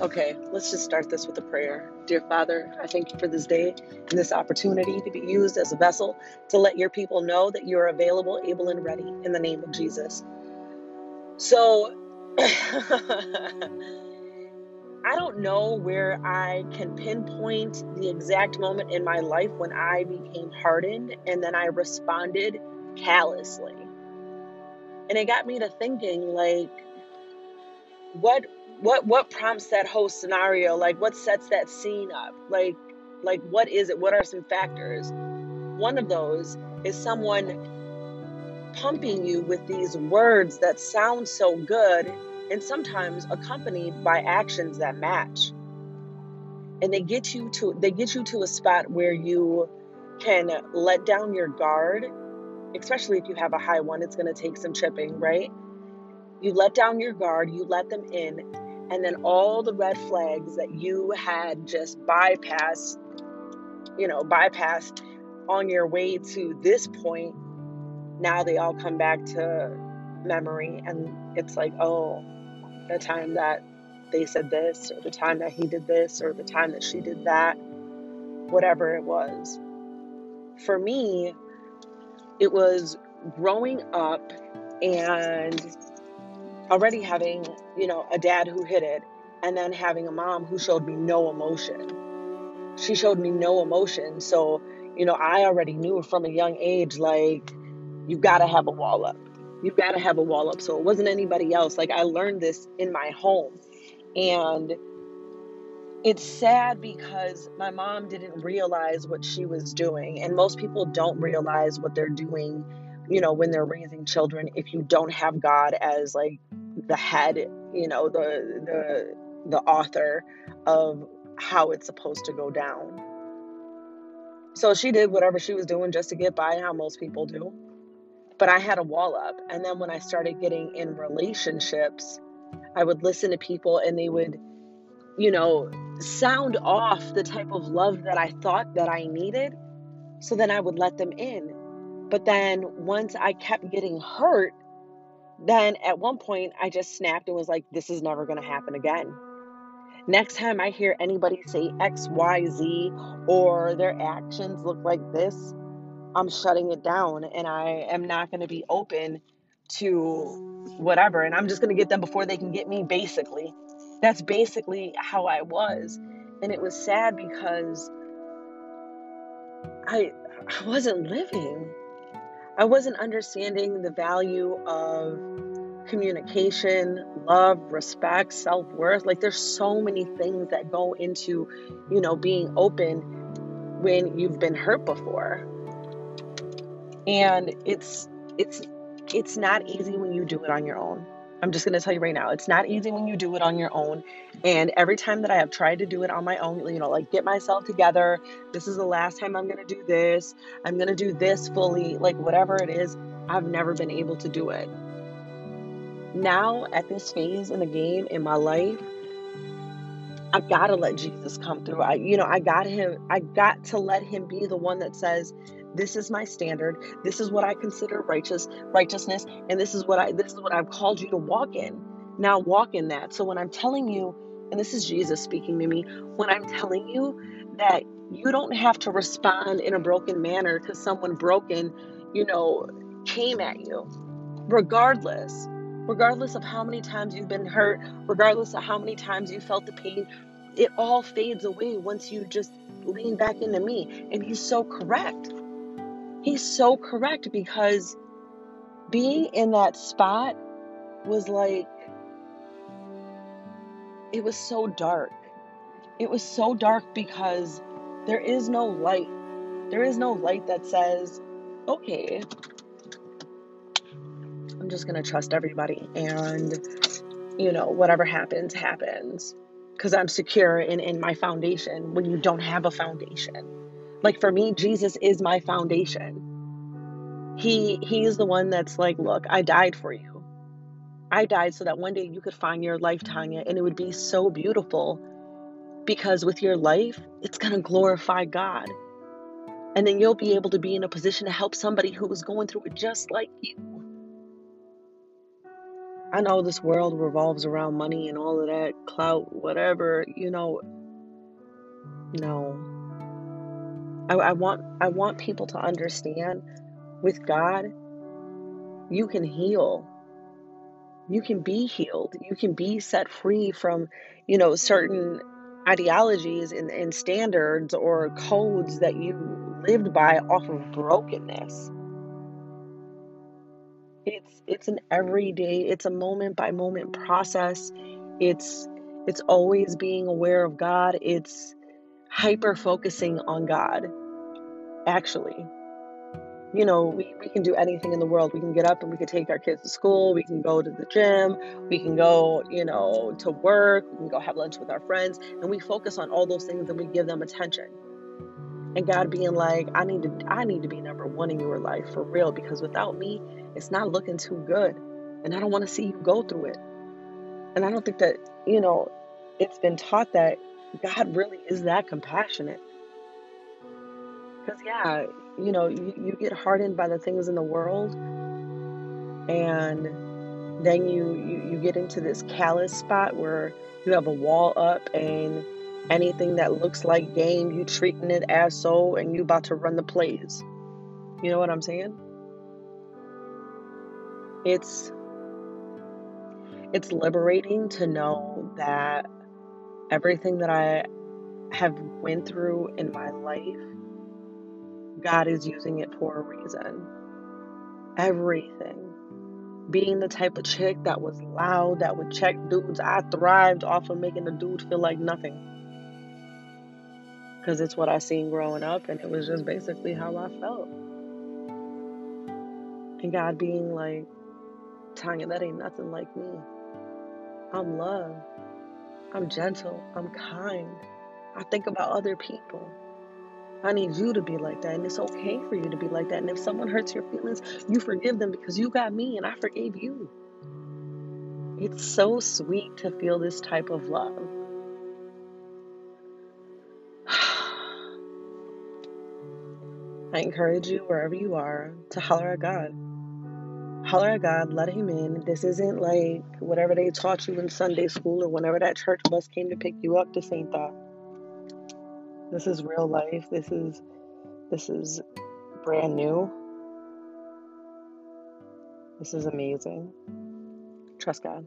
Okay, let's just start this with a prayer. Dear Father, I thank you for this day and this opportunity to be used as a vessel to let your people know that you are available, able, and ready in the name of Jesus. So, I don't know where I can pinpoint the exact moment in my life when I became hardened and then I responded callously. And it got me to thinking like what what what prompts that whole scenario? Like what sets that scene up? Like like what is it? What are some factors? One of those is someone pumping you with these words that sound so good and sometimes accompanied by actions that match. And they get you to they get you to a spot where you can let down your guard, especially if you have a high one, it's going to take some tripping right? You let down your guard, you let them in, and then all the red flags that you had just bypassed, you know, bypassed on your way to this point, now they all come back to memory. And it's like, oh, the time that they said this, or the time that he did this, or the time that she did that, whatever it was. For me, it was growing up and already having, you know, a dad who hit it and then having a mom who showed me no emotion. She showed me no emotion. So, you know, I already knew from a young age, like, you got to have a wall up. You've got to have a wall up. So it wasn't anybody else. Like, I learned this in my home. And it's sad because my mom didn't realize what she was doing. And most people don't realize what they're doing you know when they're raising children if you don't have god as like the head you know the the the author of how it's supposed to go down. So she did whatever she was doing just to get by how most people do. But i had a wall up and then when i started getting in relationships i would listen to people and they would you know sound off the type of love that i thought that i needed. So then i would let them in but then once I kept getting hurt, then at one point I just snapped and was like, this is never going to happen again. Next time I hear anybody say XYZ or their actions look like this, I'm shutting it down and I am not going to be open to whatever. And I'm just going to get them before they can get me, basically. That's basically how I was. And it was sad because I, I wasn't living. I wasn't understanding the value of communication, love, respect, self worth. Like, there's so many things that go into, you know, being open when you've been hurt before. And it's, it's, it's not easy when you do it on your own. I'm just going to tell you right now, it's not easy when you do it on your own. And every time that I have tried to do it on my own, you know, like get myself together, this is the last time I'm going to do this, I'm going to do this fully, like whatever it is, I've never been able to do it. Now, at this phase in the game in my life, I gotta let Jesus come through. I, you know, I got him. I got to let him be the one that says, this is my standard this is what i consider righteous righteousness and this is what i this is what i've called you to walk in. Now walk in that. So when i'm telling you and this is jesus speaking to me when i'm telling you that you don't have to respond in a broken manner because someone broken you know came at you regardless regardless of how many times you've been hurt regardless of how many times you felt the pain it all fades away once you just lean back into me. And he's so correct He's so correct because being in that spot was like, it was so dark. It was so dark because there is no light. There is no light that says, okay, I'm just going to trust everybody and, you know, whatever happens, happens. Because I'm secure in, in my foundation when you don't have a foundation. Like for me, Jesus is my foundation. He he is the one that's like, look, I died for you. I died so that one day you could find your life, Tanya, and it would be so beautiful because with your life, it's going to glorify God. And then you'll be able to be in a position to help somebody who was going through it just like you. I know this world revolves around money and all of that clout, whatever, you know. No. I, I want I want people to understand with God, you can heal. You can be healed. You can be set free from, you know, certain ideologies and, and standards or codes that you lived by off of brokenness. It's it's an everyday, it's a moment by moment process. It's it's always being aware of God. It's hyper focusing on God. Actually, you know, we, we can do anything in the world. We can get up and we can take our kids to school. We can go to the gym. We can go, you know, to work. We can go have lunch with our friends. And we focus on all those things and we give them attention. And God being like, I need to I need to be number one in your life for real because without me, it's not looking too good. And I don't want to see you go through it. And I don't think that, you know, it's been taught that God really is that compassionate. Because, yeah, you know, you, you get hardened by the things in the world, and then you, you, you get into this callous spot where you have a wall up, and anything that looks like game, you treating it as so, and you about to run the plays. You know what I'm saying? It's it's liberating to know that everything that I have went through in my life, God is using it for a reason. Everything. Being the type of chick that was loud, that would check dudes, I thrived off of making a dude feel like nothing. Because it's what I seen growing up, and it was just basically how I felt. And God being like, Tanya, that ain't nothing like me. I'm love. I'm gentle. I'm kind. I think about other people. I need you to be like that, and it's okay for you to be like that. And if someone hurts your feelings, you forgive them because you got me and I forgave you. It's so sweet to feel this type of love. I encourage you, wherever you are, to holler at God holler at God, let Him in. This isn't like whatever they taught you in Sunday school or whenever that church bus came to pick you up. This ain't that. This is real life. This is this is brand new. This is amazing. Trust God.